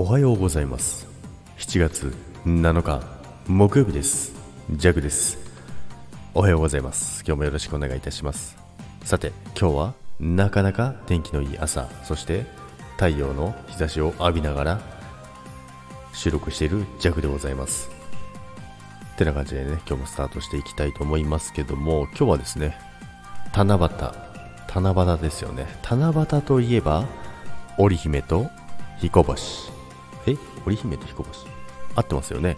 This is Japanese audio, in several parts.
おはようございます。7月7日木曜日です。ジャグです。おはようございます。今日もよろしくお願いいたします。さて今日はなかなか天気のいい朝そして太陽の日差しを浴びながら収録しているジャグでございます。てな感じでね今日もスタートしていきたいと思いますけども今日はですね七夕七夕ですよね。七夕といえば織姫と彦星。え織姫と彦星？合ってますよね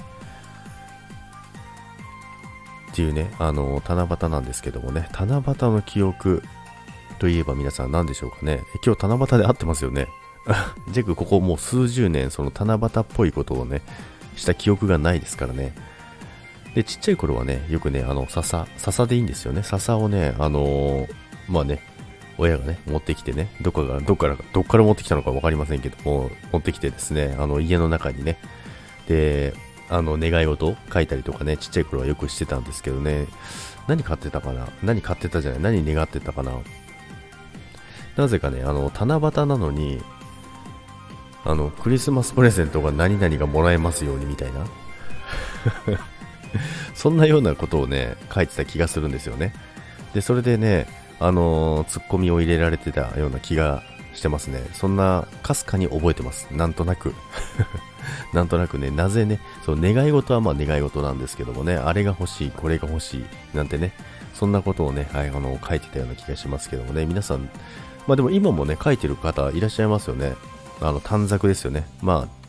っていうね、あの、七夕なんですけどもね、七夕の記憶といえば皆さん何でしょうかね。今日七夕で合ってますよね。ジェクここもう数十年その七夕っぽいことをね、した記憶がないですからね。で、ちっちゃい頃はね、よくね、あの、笹、笹でいいんですよね。笹をね、あのー、まあね、親がね、持ってきてね、どこかどっから、どっから持ってきたのか分かりませんけども、持ってきてですね、あの、家の中にね、で、あの、願い事を書いたりとかね、ちっちゃい頃はよくしてたんですけどね、何買ってたかな何買ってたじゃない何願ってたかななぜかね、あの、七夕なのに、あの、クリスマスプレゼントが何々がもらえますようにみたいな。そんなようなことをね、書いてた気がするんですよね。で、それでね、あのー、ツッコミを入れられてたような気がしてますね。そんな、かすかに覚えてます。なんとなく。なんとなくね、なぜね、そう、願い事はまあ願い事なんですけどもね、あれが欲しい、これが欲しい、なんてね、そんなことをね、はい、あの、書いてたような気がしますけどもね、皆さん、まあでも今もね、書いてる方いらっしゃいますよね。あの、短冊ですよね。まあ、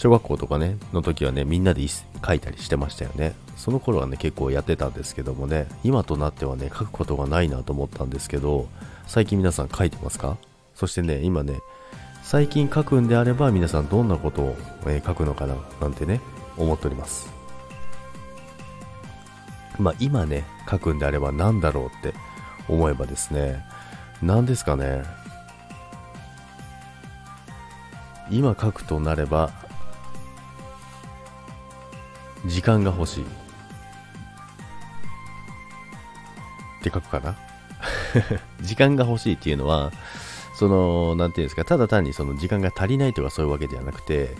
小学校とかね、の時はね、みんなで書いたりしてましたよね。その頃はね、結構やってたんですけどもね、今となってはね、書くことがないなと思ったんですけど、最近皆さん書いてますか？そしてね、今ね、最近書くんであれば皆さんどんなことを、えー、書くのかななんてね、思っております。まあ今ね、書くんであれば何だろうって思えばですね、何ですかね、今書くとなれば時間が欲しい。って書くかな？時間が欲しいっていうのは、その、なんていうんですか、ただ単にその時間が足りないとかそういうわけではなくて、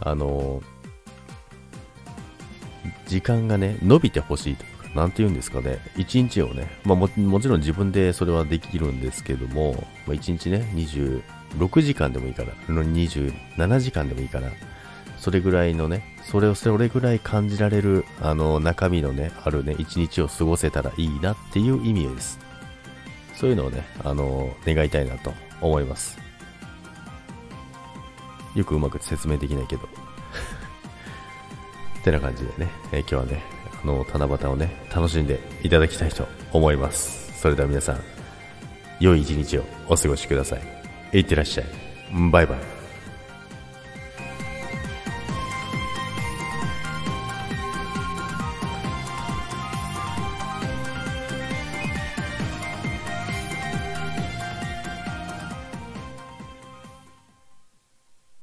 あの、時間がね、伸びて欲しいとか、なんて言うんですかね、一日をね、まあももちろん自分でそれはできるんですけども、まあ、1日ね、26時間でもいいから、27時間でもいいから、それぐらいのね、それをそれぐらい感じられる、あの、中身のね、あるね、一日を過ごせたらいいなっていう意味です。そういうのをね、あの、願いたいなと思います。よくうまく説明できないけど。ってな感じでね、えー、今日はね、あの、七夕をね、楽しんでいただきたいと思います。それでは皆さん、良い一日をお過ごしください。いってらっしゃい。バイバイ。